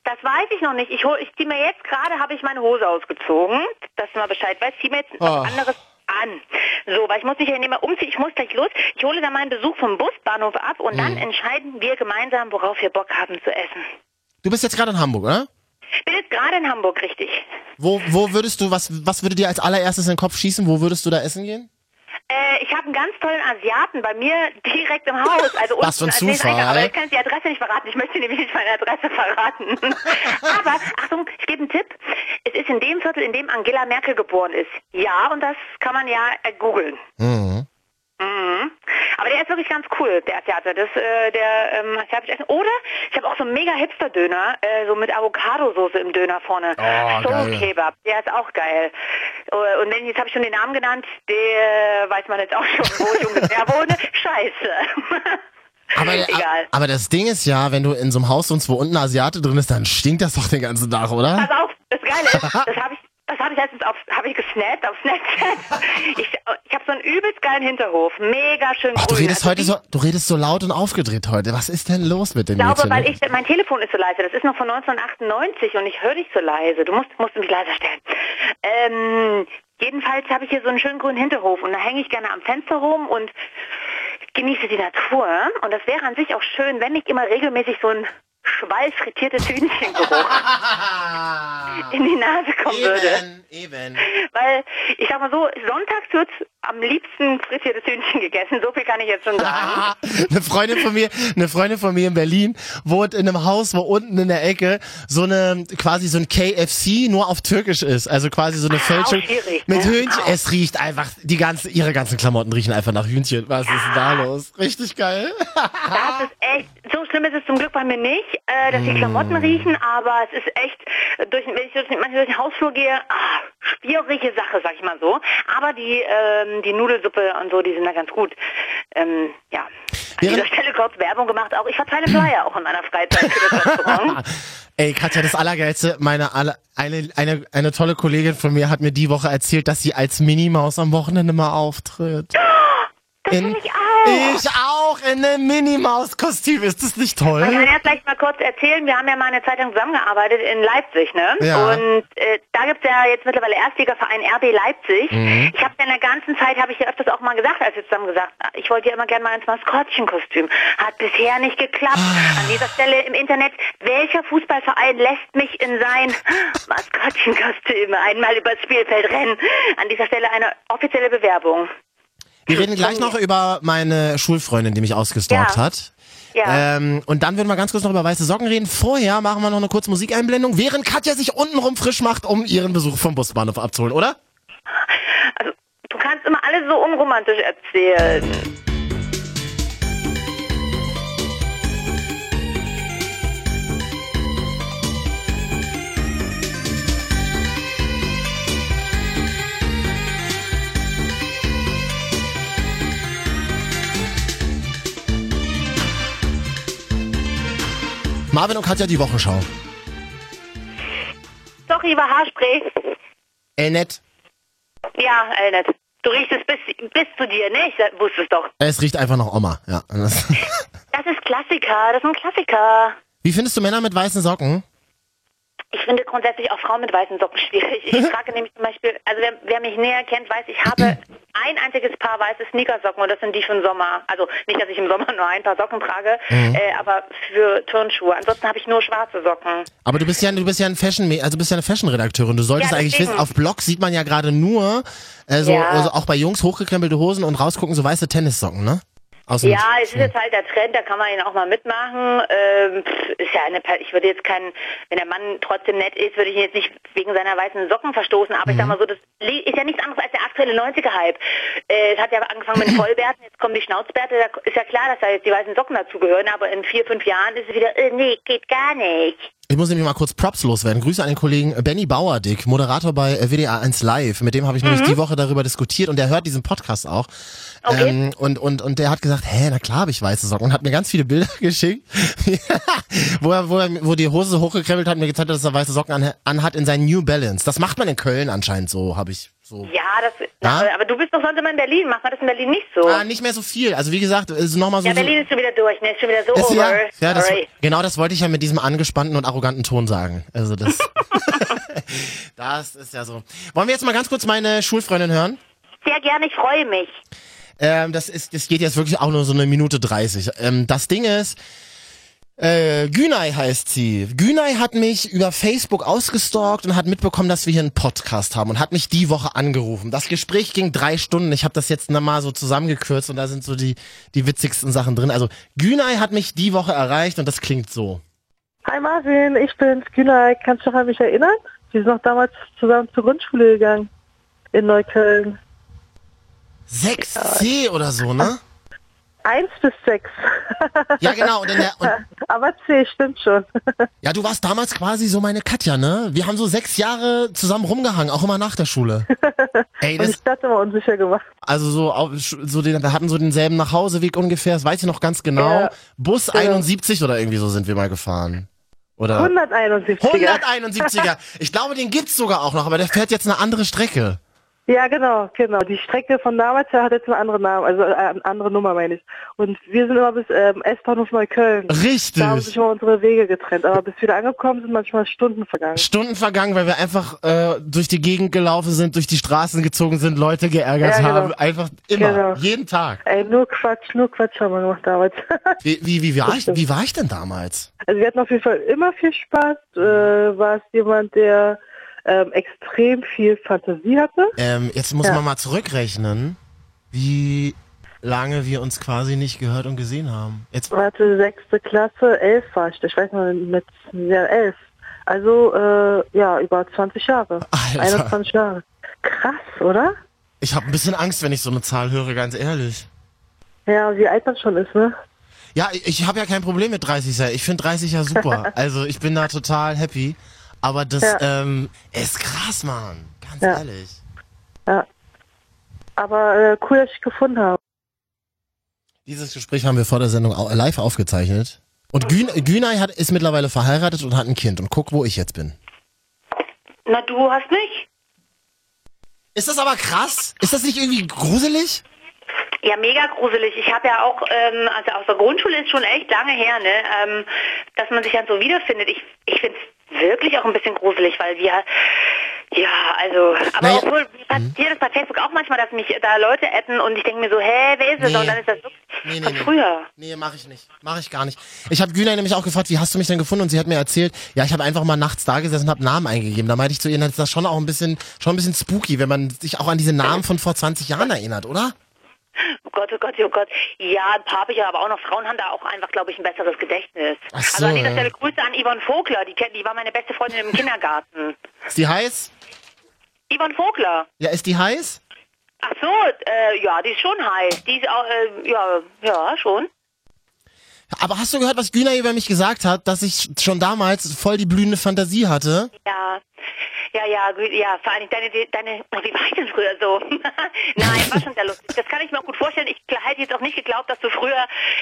Das weiß ich noch nicht. Ich, hol, ich ziehe mir jetzt gerade, habe ich meine Hose ausgezogen, dass du mal Bescheid weißt. Zieh mir jetzt Oh. was anderes an. So, weil ich muss mich ja nicht mehr umziehen. Ich muss gleich los. Ich hole dann meinen Besuch vom Busbahnhof ab und Mhm. dann entscheiden wir gemeinsam, worauf wir Bock haben zu essen. Du bist jetzt gerade in Hamburg, oder? Bin jetzt gerade in Hamburg, richtig. Wo, wo würdest du, was, was würde dir als allererstes in den Kopf schießen? Wo würdest du da essen gehen? Äh, ich habe einen ganz tollen Asiaten bei mir direkt im Haus. Also Was für ein Zufall. Eingang. Aber ich kann jetzt die Adresse nicht verraten. Ich möchte nämlich nicht meine Adresse verraten. *laughs* aber, Achtung, ich gebe einen Tipp. Es ist in dem Viertel, in dem Angela Merkel geboren ist. Ja, und das kann man ja äh, googeln. Mhm. Mhm. Aber der ist wirklich ganz cool, der Asiate. Das, äh, der ähm, asiatische Essen. Oder ich habe auch so einen mega Hipster-Döner, äh, so mit Avocado-Soße im Döner vorne. Oh, Soul. Kebab, der ist auch geil. Äh, Und wenn, jetzt habe ich schon den Namen genannt, der weiß man jetzt auch schon, wo ich ungefähr wohne. *laughs* Scheiße. Aber, *laughs* Egal. aber das Ding ist ja, wenn du in so einem Haus wohnst, wo unten Asiate drin ist, dann stinkt das doch den ganzen Tag, oder? Pass auf, das Geile ist, *laughs* das habe ich, das habe ich letztens auf, habe ich gesnappt auf Snapchat. Ich, so einen übelst geilen Hinterhof, mega schön Ach, du grün. redest Also heute so, du redest so laut und aufgedreht heute. Was ist denn los mit dem Ich glaube, Mädchen? weil ich, mein Telefon ist so leise. Das ist noch von 1998 und ich höre dich so leise. Du musst, musst mich leiser stellen. Ähm, jedenfalls habe ich hier so einen schönen grünen Hinterhof und da hänge ich gerne am Fenster rum und genieße die Natur. Und das wäre an sich auch schön, wenn nicht immer regelmäßig so ein Schwall frittiertes Hühnchengeruch *laughs* in die Nase kommen würde. eben, eben. Weil, ich sag mal so, sonntags wird am liebsten frittiertes Hühnchen gegessen. So viel kann ich jetzt schon sagen. Ah, *laughs* eine Freundin von mir, eine Freundin von mir in Berlin wohnt in einem Haus, wo unten in der Ecke so eine quasi so ein KFC nur auf Türkisch ist, also quasi so eine Fälschung schwierig, mit ne? Hühnchen. Au. Es riecht einfach die ganze ihre ganzen Klamotten riechen einfach nach Hühnchen. Was ist denn da los? Richtig geil. Das ist echt, so schlimm ist es zum Glück bei mir nicht, äh, dass die Klamotten riechen, aber es ist echt, äh, durch, wenn ich durch, manchmal durch den Hausflur gehe, ah, schwierige Sache, sag ich mal so. Aber die, ähm, die Nudelsuppe und so, die sind da ganz gut. Ähm, ja. An Während- dieser Stelle kurz Werbung gemacht, auch ich verteile Flyer auch in meiner Freizeit für das Restaurant. *laughs* Ey, Katja, das Allergeilste, meine alle, eine, eine, eine tolle Kollegin von mir hat mir die Woche erzählt, dass sie als Minimaus am Wochenende mal auftritt. Das In, ich auch. Ich auch in einem Minimaus-Kostüm. Ist das nicht Ich kann toll? ja vielleicht mal kurz erzählen, wir haben ja mal eine Zeit lang zusammengearbeitet in Leipzig, ne? Ja. Und äh, da gibt's ja jetzt mittlerweile Erstligaverein RB Leipzig. Mhm. Ich habe in der ganzen Zeit, habe ich ja öfters auch mal gesagt, als wir zusammen gesagt, ich wollte ja immer gerne mal ins Maskottchenkostüm. Hat bisher nicht geklappt. Ah. An dieser Stelle im Internet, welcher Fußballverein lässt mich in sein *gasps* Maskottchenkostüm einmal übers Spielfeld rennen? An dieser Stelle eine offizielle Bewerbung. Wir reden gleich noch über meine Schulfreundin, die mich ausgestalkt Ja. hat. Ja. Ähm, und dann würden wir ganz kurz noch über weiße Socken reden. Vorher machen wir noch eine kurze Musikeinblendung, während Katja sich untenrum frisch macht, um ihren Besuch vom Busbahnhof abzuholen, oder? Also, du kannst immer alles so unromantisch erzählen. Marvin und Katja, die Wochenschau. Sorry, war Haarspray. Ey, nett. Ja, Elnet. Du riechst es bis, bis zu dir, ne? Ich wusste es doch. Es riecht einfach nach Oma, ja. Das ist Klassiker, das ist ein Klassiker. Wie findest du Männer mit weißen Socken? Ich finde grundsätzlich auch Frauen mit weißen Socken schwierig. Ich *laughs* trage nämlich zum Beispiel, also wer, wer mich näher kennt, weiß, ich habe *clears throat* ein einziges Paar weiße Sneakersocken und das sind die für den Sommer. Also nicht, dass ich im Sommer *laughs* nur ein paar Socken trage, äh, aber für Turnschuhe. Ansonsten habe ich nur schwarze Socken. Aber du bist ja, du bist ja ein Fashion, also bist ja eine Fashion-Redakteurin. Du solltest Ja, eigentlich wissen, auf Blogs sieht man ja gerade nur, äh, so, Ja. also auch bei Jungs hochgekrempelte Hosen und rausgucken so weiße Tennissocken, ne? Dem- Ja, es ist jetzt halt der Trend, da kann man ihn auch mal mitmachen. Ähm, ist ja eine, ich würde jetzt keinen, wenn der Mann trotzdem nett ist, würde ich ihn jetzt nicht wegen seiner weißen Socken verstoßen. Aber ich sag mal so, das ist ja nichts anderes als der aktuelle 90er-Hype. Äh, es hat ja angefangen mit *laughs* Vollbärten, jetzt kommen die Schnauzbärte. Da ist ja klar, dass da jetzt die weißen Socken dazugehören. Aber in vier, fünf Jahren ist es wieder, äh, nee, geht gar nicht. Ich muss nämlich mal kurz Props loswerden. Grüße an den Kollegen Benny Bauerdick, Moderator bei äh, WDR 1 Live. Mit dem habe ich nämlich die Woche darüber diskutiert und der hört diesen Podcast auch. Okay. Ähm, und, und, und der hat gesagt, hä, na klar habe ich weiße Socken und hat mir ganz viele Bilder *laughs* geschickt, *laughs* wo, er, wo, er, wo die Hose so hochgekrempelt hat und mir gezeigt hat, dass er weiße Socken an, anhat in seinen New Balance. Das macht man in Köln anscheinend so, habe ich so. Ja, das, na, aber du bist doch sonst immer in Berlin. Macht man das in Berlin nicht so? Ah, nicht mehr so viel. Also wie gesagt, ist nochmal so. ja, so Berlin ist schon wieder durch, ne? Ist schon wieder so ist, over. ja, ja, das, genau das wollte ich ja mit diesem angespannten und arroganten Ton sagen. Also das, *laughs* das ist ja so. Wollen wir jetzt mal ganz kurz meine Schulfreundin hören? Sehr gerne, ich freue mich. Ähm, das ist, das geht jetzt wirklich auch nur so eine Minute 30. Ähm, das Ding ist, äh, Günay heißt sie. Günay hat mich über Facebook ausgestalkt und hat mitbekommen, dass wir hier einen Podcast haben und hat mich die Woche angerufen. Das Gespräch ging drei Stunden. Ich habe das jetzt nochmal so zusammengekürzt und da sind so die, die witzigsten Sachen drin. Also Günay hat mich die Woche erreicht und das klingt so. Hi Marvin, ich bin's, Günay. Kannst du dich an mich erinnern? Wir sind noch damals zusammen zur Grundschule gegangen. In Neukölln. 6C oder so, ne? Eins bis sechs. *laughs* Ja, genau. Und der, und, *laughs* Aber C stimmt schon. *laughs* ja, du warst damals quasi so meine Katja, ne? Wir haben so sechs Jahre zusammen rumgehangen, auch immer nach der Schule. Ey, Und das, ich dachte immer unsicher gemacht. Also so, auf, so den, wir hatten so denselben Nachhauseweg ungefähr, das weiß ich noch ganz genau. Ja, Bus genau. 71 oder irgendwie so sind wir mal gefahren. Oder 171er. 171er. Ich glaube, den gibt's sogar auch noch, aber der fährt jetzt eine andere Strecke. Ja, genau, genau. Die Strecke von damals her hat jetzt einen anderen Namen, also äh, eine andere Nummer, meine ich. Und wir sind immer bis ähm, S-Bahnhof Neukölln. Richtig. Da haben sich immer unsere Wege getrennt. Aber bis wir da angekommen sind, manchmal Stunden vergangen. Stunden vergangen, weil wir einfach äh, durch die Gegend gelaufen sind, durch die Straßen gezogen sind, Leute geärgert Ja, genau. haben. Einfach immer, Genau. jeden Tag. Ey, nur Quatsch, nur Quatsch haben wir gemacht damals. *laughs* Wie, wie, wie, war, ich, wie war ich denn damals? Also wir hatten auf jeden Fall immer viel Spaß. Äh, war es jemand, der ähm, extrem viel Fantasie hatte. Ähm, jetzt muss Ja. man mal zurückrechnen, wie lange wir uns quasi nicht gehört und gesehen haben. Jetzt Warte, sechste Klasse, elf war ich. Ich weiß noch, mit ja, elf. Also, äh, ja, über 20 Jahre. Alter. 21 Jahre. Krass, oder? Ich habe ein bisschen Angst, wenn ich so eine Zahl höre, ganz ehrlich. Ja, wie alt man schon ist, ne? Ja, ich, ich habe ja kein Problem mit 30 sein. Ich finde 30 ja super. *laughs* also ich bin da total happy. Aber das Ja. ähm, ist krass, Mann. Ganz Ja. ehrlich. Aber äh, cool, dass ich gefunden habe. Dieses Gespräch haben wir vor der Sendung live aufgezeichnet. Und Gün Günay hat, ist mittlerweile verheiratet und hat ein Kind. Und guck, wo ich jetzt bin. Na, du hast nicht? Ist das aber krass? Ist das nicht irgendwie gruselig? Ja, mega gruselig. Ich habe ja auch, ähm, also aus der Grundschule ist schon echt lange her, ne, ähm, dass man sich dann so wiederfindet. Ich, ich finde es wirklich auch ein bisschen gruselig, weil wir, ja, also, aber Naja, obwohl, mir passiert es bei Facebook auch manchmal, dass mich da Leute adden und ich denke mir so, hä, wer ist es? Nee. Und dann ist das wirklich Nee, nee, von nee. früher. Nee, mache ich nicht. Mache ich gar nicht. Ich habe Güner nämlich auch gefragt, wie hast du mich denn gefunden? Und sie hat mir erzählt, ja, ich habe einfach mal nachts da gesessen und habe Namen eingegeben. Da meinte ich zu ihr, das ist das schon auch ein bisschen, schon ein bisschen spooky, wenn man sich auch an diese Namen von vor 20 Jahren erinnert, oder? Oh Gott, oh Gott, oh Gott. Ja, ein paar habe ich ja, aber auch noch Frauen haben da auch einfach, glaube ich, ein besseres Gedächtnis. Ach so, also an dieser. Stelle Grüße an Yvonne Vogler, die, kennt- die war meine beste Freundin im Kindergarten. Ist die heiß? Yvonne Vogler. Ja, ist die heiß? Ach so, äh, ja, die ist schon heiß. Die ist auch, äh, ja, ja, schon. Aber hast du gehört, was Güner über mich gesagt hat, dass ich schon damals voll die blühende Fantasie hatte? Ja, ja, ja, ja, vor allem deine, deine, oh, wie war ich denn früher so? *laughs* Nein, war schon sehr lustig. Das kann ich mir auch gut vorstellen. Ich hätte jetzt auch nicht geglaubt, dass du früher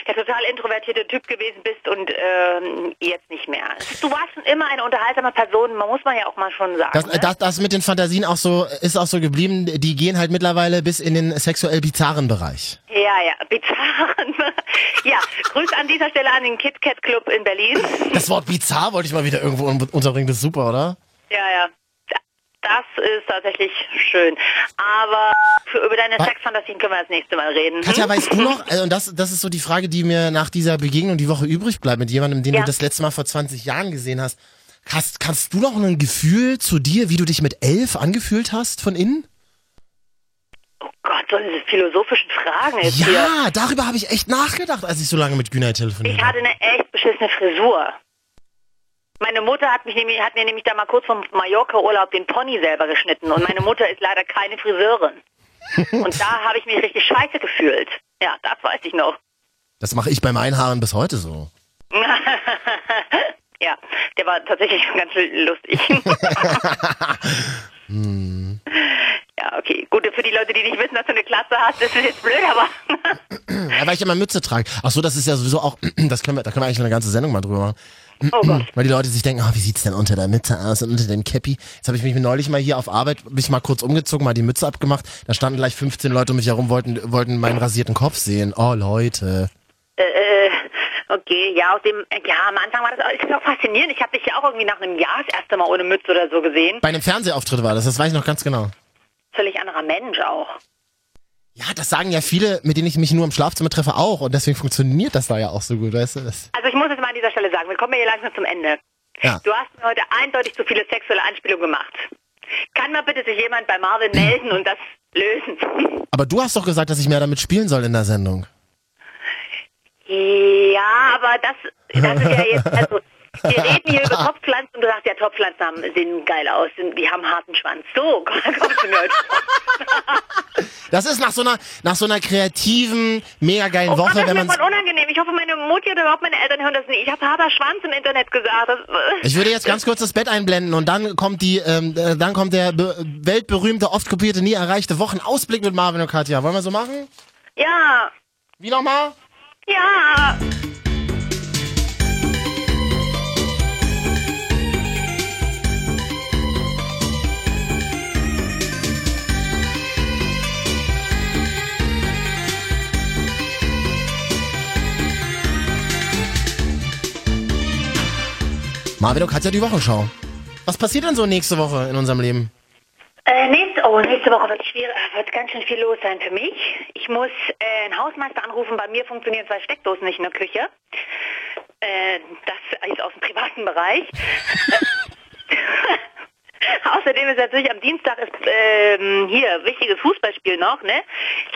der total introvertierte Typ gewesen bist und ähm, jetzt nicht mehr. Du warst schon immer eine unterhaltsame Person, man muss man ja auch mal schon sagen. Das, ne? das, das mit den Fantasien auch so, ist auch so geblieben, die gehen halt mittlerweile bis in den sexuell bizarren Bereich. Ja, ja, bizarren. *laughs* ja, Grüß an dieser Stelle an den Kit Kat Club in Berlin. Das Wort bizarr wollte ich mal wieder irgendwo un- unterbringen, das ist super, oder? Ja, ja. Das ist tatsächlich schön. Aber für, über deine? Sexfantasien können wir das nächste Mal reden. Katja, hm? weißt du noch, äh, und das, das ist so die Frage, die mir nach dieser Begegnung die Woche übrig bleibt, mit jemandem, den Ja. du das letzte Mal vor 20 Jahren gesehen hast. Hast, kannst du noch ein Gefühl zu dir, wie du dich mit elf angefühlt hast von innen? Oh Gott, so diese philosophischen Fragen jetzt hier. Ja, darüber habe ich echt nachgedacht, als ich so lange mit Günay telefoniert Ich habe. hatte eine echt beschissene Frisur. Meine Mutter hat, mich nämlich, hat mir nämlich da mal kurz vom Mallorca-Urlaub den Pony selber geschnitten. Und meine Mutter ist leider keine Friseurin. Und da habe ich mich richtig scheiße gefühlt. Ja, das weiß ich noch. Das mache ich beim Einhaaren bis heute so. *laughs* ja, der war tatsächlich schon *laughs* ganz lustig. *laughs* Ja, okay. Gut, für die Leute, die nicht wissen, dass du eine Klasse hast, das ist jetzt blöd, aber *clears throat* Ja, weil ich immer Mütze trage. Ach so, das ist ja sowieso auch, *clears throat* das können wir, da können wir eigentlich eine ganze Sendung mal drüber machen. Oh Gott. Weil die Leute sich denken, ah, wie sieht's denn unter der Mütze aus und unter dem Cappy? Jetzt habe ich mich neulich mal hier auf Arbeit, mich mal kurz umgezogen, mal die Mütze abgemacht. Da standen gleich 15 Leute um mich herum, wollten, wollten meinen rasierten Kopf sehen. Oh, Leute. Äh, äh, okay, ja, aus dem, ja, am Anfang war das, auch- ist auch faszinierend. Ich habe dich ja auch irgendwie nach einem Jahr das erste Mal ohne Mütze oder so gesehen. Bei einem Fernsehauftritt war das, das weiß ich noch ganz genau. Völlig anderer Mensch auch. Ja, das sagen ja viele, mit denen ich mich nur im Schlafzimmer treffe, auch. Und deswegen funktioniert das da ja auch so gut, weißt du? Das, Also ich muss jetzt mal an dieser Stelle sagen, wir kommen ja hier langsam zum Ende. Ja. Du hast mir heute eindeutig zu viele sexuelle Anspielungen gemacht. Kann mal bitte sich jemand bei Marvin melden und das lösen? *laughs* aber du hast doch gesagt, dass ich mehr damit spielen soll in der Sendung. Ja, aber das, das ist ja jetzt, also, wir reden hier über Topfpflanzen und du sagst ja, Topfpflanzen haben, sehen geil aus, die haben harten Schwanz. So, *laughs* kommst du mir heute vor. *laughs* Das ist nach so einer, nach so einer kreativen, mega geilen Oh Gott, Woche, das ist wenn mir man. voll unangenehm. Ich hoffe, meine Mutti oder überhaupt meine Eltern hören das nicht. Ich habe harter Schwanz im Internet gesagt. Das, Ich würde jetzt ganz kurz das Bett einblenden und dann kommt die, ähm, äh, dann kommt der be weltberühmte, oft kopierte, nie erreichte Wochenausblick mit Marvin und Katja. Wollen wir so machen? ja, Wie nochmal? ja. Marvin und Katja, die Wochenschau. Was passiert denn so nächste Woche in unserem Leben? Äh, nächste, oh, nächste Woche wird, schwierig, äh, wird ganz schön viel los sein für mich. Ich muss äh, einen Hausmeister anrufen. Bei mir funktionieren zwei Steckdosen nicht in der Küche. Äh, das ist aus dem privaten Bereich. *laughs* *laughs* *laughs* *laughs* Außerdem ist natürlich am Dienstag ist ähm, hier wichtiges Fußballspiel noch, ne?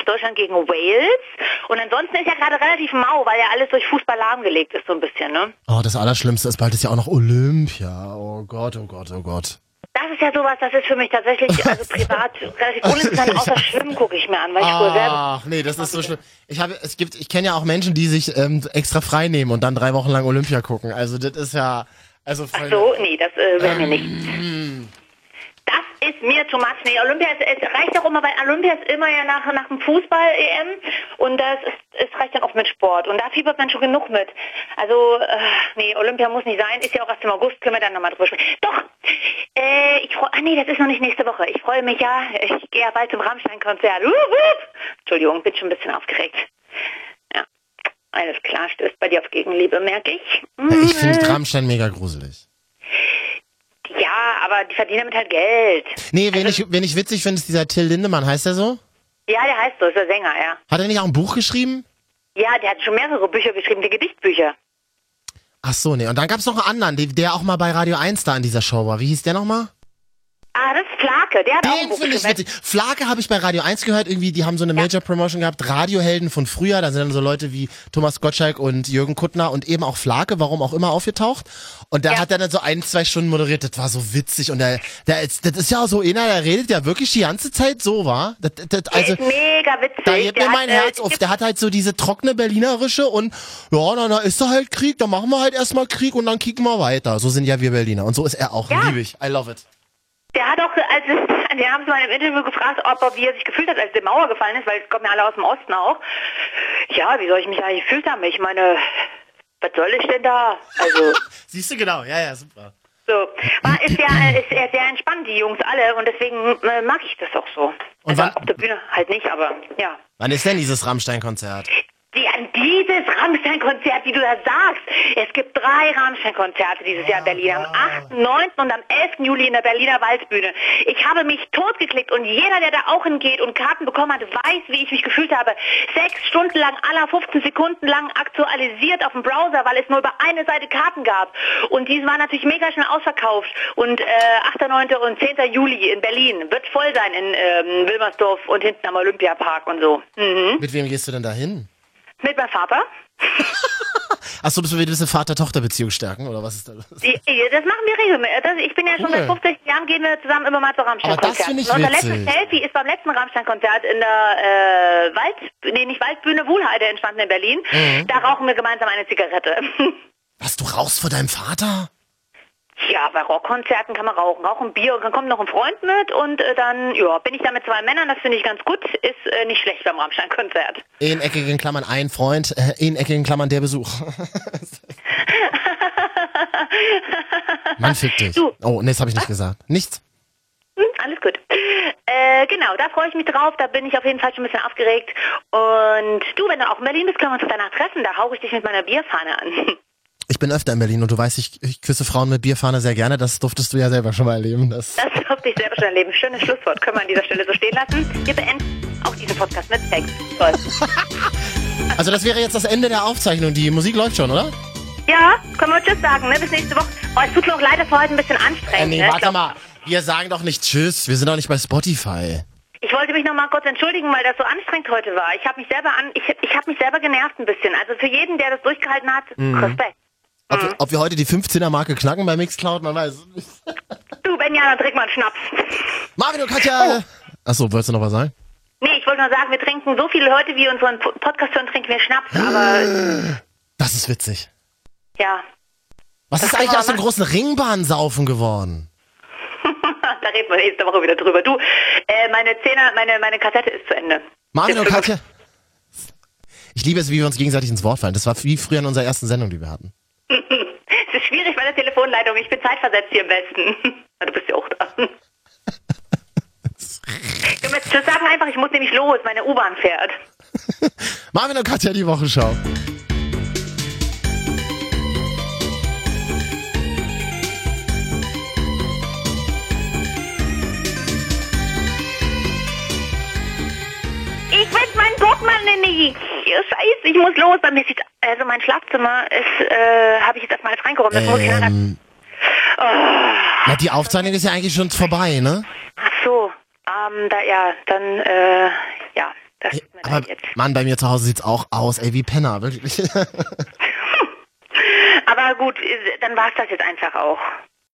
Deutschland gegen Wales. Und ansonsten ist ja gerade relativ mau, weil ja alles durch Fußball lahmgelegt ist so ein bisschen, ne? Oh, das Allerschlimmste ist, bald ist ja auch noch Olympia. Oh Gott, oh Gott, oh Gott. Das ist ja sowas, das ist für mich tatsächlich *laughs* also privat relativ uninteressant. Außer *laughs* Schwimmen gucke ich mir an, weil ich früher selber Ach, nee, das ist so schlimm. Ich habe, es gibt, ich kenne ja auch Menschen, die sich ähm, extra frei nehmen und dann drei Wochen lang Olympia gucken. Also das ist ja, also voll, Ach so, nee, das äh, wäre mir nicht. Das ist mir too much. Nee, Olympia ist, es reicht auch immer, weil Olympia ist immer ja nach, nach dem Fußball-EM und das ist, es reicht dann auch mit Sport. Und da fiebert man schon genug mit. Also, äh, nee, Olympia muss nicht sein. Ist ja auch erst im August, können wir dann nochmal drüber sprechen. Doch, äh, ich freue, ah nee, das ist noch nicht nächste Woche. Ich freue mich ja, ich gehe ja bald zum Rammstein-Konzert. Wup, wup. Entschuldigung, bin schon ein bisschen aufgeregt. Ja, alles klar, stößt bei dir auf Gegenliebe, merke ich. Ich finde Mhm. Rammstein mega gruselig. Ja, aber die verdienen damit halt Geld. Nee, wen ich, wen ich witzig finde, ist dieser Till Lindemann, heißt der so? Ja, der heißt so, ist der Sänger, ja. Hat er nicht auch ein Buch geschrieben? Ja, der hat schon mehrere Bücher geschrieben, die Gedichtbücher. Ach so, nee. Und dann gab's noch einen anderen, der auch mal bei Radio 1 da in dieser Show war. Wie hieß der nochmal? Ah, das ist Flake, der hat auch Den Buch finde ich witzig. Flake habe ich bei Radio 1 gehört, irgendwie, die haben so eine Major Promotion gehabt, Radiohelden von früher, da sind dann so Leute wie Thomas Gottschalk und Jürgen Kuttner und eben auch Flake, warum auch immer, aufgetaucht. Und da Ja. hat er dann so ein, zwei Stunden moderiert, das war so witzig und der, der ist, das ist ja so einer, der redet ja wirklich die ganze Zeit so, war. Das, das, Der also, ist mega witzig. da der mir mein hat, äh, Herz auf. Der hat halt so diese trockene Berlinerische und ja, na, na ist da halt Krieg, dann machen wir halt erstmal Krieg und dann kicken wir weiter. So sind ja wir Berliner. Und so ist er auch. Ja. Liebe ich. I love it. Der hat auch, als es, den haben sie mal im Interview gefragt, ob er, wie er sich gefühlt hat, als die Mauer gefallen ist, weil es kommen ja alle aus dem Osten auch. Ja, wie soll ich mich eigentlich gefühlt haben? Ich meine, was soll ich denn da? Also, *laughs* Siehst du genau, ja, ja, super. so. War, ist ja, ist ja sehr entspannt, die Jungs alle, und deswegen äh, mag ich das auch so. Und also auf der Bühne halt nicht, aber ja. Wann ist denn dieses Rammstein-Konzert? Die, an dieses Rammstein-Konzert, wie du das sagst. Es gibt drei Rammstein-Konzerte dieses Jahr in Berlin. Am 8., 9. und am 11. Juli in der Berliner Waldbühne. Ich habe mich totgeklickt und jeder, der da auch hingeht und Karten bekommen hat, weiß, wie ich mich gefühlt habe. Sechs Stunden lang, aller 15 Sekunden lang aktualisiert auf dem Browser, weil es nur über eine Seite Karten gab. Und die waren natürlich mega schnell ausverkauft. Und äh, 8., 9. und 10. Juli in Berlin wird voll sein in ähm, Wilmersdorf und hinten am Olympiapark und so. Mhm. Mit wem gehst du denn da hin? Mit meinem Vater. *laughs* Achso, du wieder eine Vater-Tochter-Beziehung stärken oder was ist da los? Das machen wir regelmäßig. Das- Ich bin ja schon Cool. seit 50 Jahren gehen wir zusammen immer mal zu das Rammstein-Konzerten. Unser letztes Selfie ist beim letzten Rammstein-Konzert in der äh, Wald, nee, nicht Waldbühne, Wuhlheide entstanden in Berlin. Mhm. Da rauchen wir gemeinsam eine Zigarette. *laughs* Was, du rauchst vor deinem Vater? Ja, bei Rockkonzerten kann man rauchen. Rauchen Bier und dann kommt noch ein Freund mit und äh, dann, ja, bin ich da mit zwei Männern, das finde ich ganz gut. Ist äh, nicht schlecht beim Rammstein-Konzert. In eckigen Klammern ein Freund, äh, in eckigen Klammern der Besuch. *laughs* Mann, fick dich. Du. Oh, nee, das habe ich nicht gesagt. Nichts. Hm, alles gut. Äh, genau, da freue ich mich drauf. Da bin ich auf jeden Fall schon ein bisschen aufgeregt. Und du, wenn du auch in Berlin bist, können wir uns danach treffen. Da hauche ich dich mit meiner Bierfahne an. Ich bin öfter in Berlin und du weißt, ich, ich küsse Frauen mit Bierfahne sehr gerne. Das durftest du ja selber schon mal erleben. Das Das durfte ich selber schon erleben. Schönes Schlusswort. Können wir an dieser Stelle so stehen lassen. Wir beenden auch diesen Podcast mit Sex. Toll. *laughs* also das wäre jetzt das Ende der Aufzeichnung. Die Musik läuft schon, oder? Ja, können wir Tschüss sagen, ne? Bis nächste Woche. Oh, es tut mir auch leider für heute ein bisschen Äh, anstrengend. nee, ne? warte mal. Wir sagen doch nicht Tschüss. Wir sind doch nicht bei Spotify. Ich wollte mich noch mal kurz entschuldigen, weil das so anstrengend heute war. Ich habe mich selber an, ich, ich habe mich selber genervt ein bisschen. Also für jeden, der das durchgehalten hat, Mhm. Respekt. Ob, wir, ob wir heute die 15er-Marke knacken bei Mixcloud, man weiß es nicht. Du, Benja, dann trink mal einen Schnaps. Marvin und Katja! Achso, wolltest du noch was sagen? Nee, ich wollte nur sagen, wir trinken so viele Leute, wie unseren Po- Podcast hören, trinken wir Schnaps, aber Das ist witzig. ja, Was ist kann eigentlich aus dem großen Ringbahnsaufen geworden? *laughs* da reden wir nächste Woche wieder drüber. Du, äh, meine Zehner, meine, meine Kassette ist zu Ende. Marvin und Katja? Ich liebe es, wie wir uns gegenseitig ins Wort fallen. Das war wie früher in unserer ersten Sendung, die wir hatten. Es ist schwierig bei der Telefonleitung. Ich bin zeitversetzt hier im Westen. *laughs* Du bist ja auch da. *laughs* Sagen einfach, ich muss nämlich los. Meine U-Bahn fährt. Marvin und Katja, die Wochenschau. Finde mein Portemonnaie nicht. Scheiße, ich muss los. Bei mir sieht, also mein Schlafzimmer ist, äh, habe ich jetzt erstmal reingeräumt. Das muss ich. Ähm, na, die Aufzeichnung ist ja eigentlich schon vorbei, ne? Ach so, ähm, da, ja, dann, äh, ja, das mir Aber jetzt. Mann, bei mir zu Hause sieht's auch aus, ey, wie Penner, wirklich. *laughs* *laughs* Aber gut, äh, dann war's das jetzt einfach auch.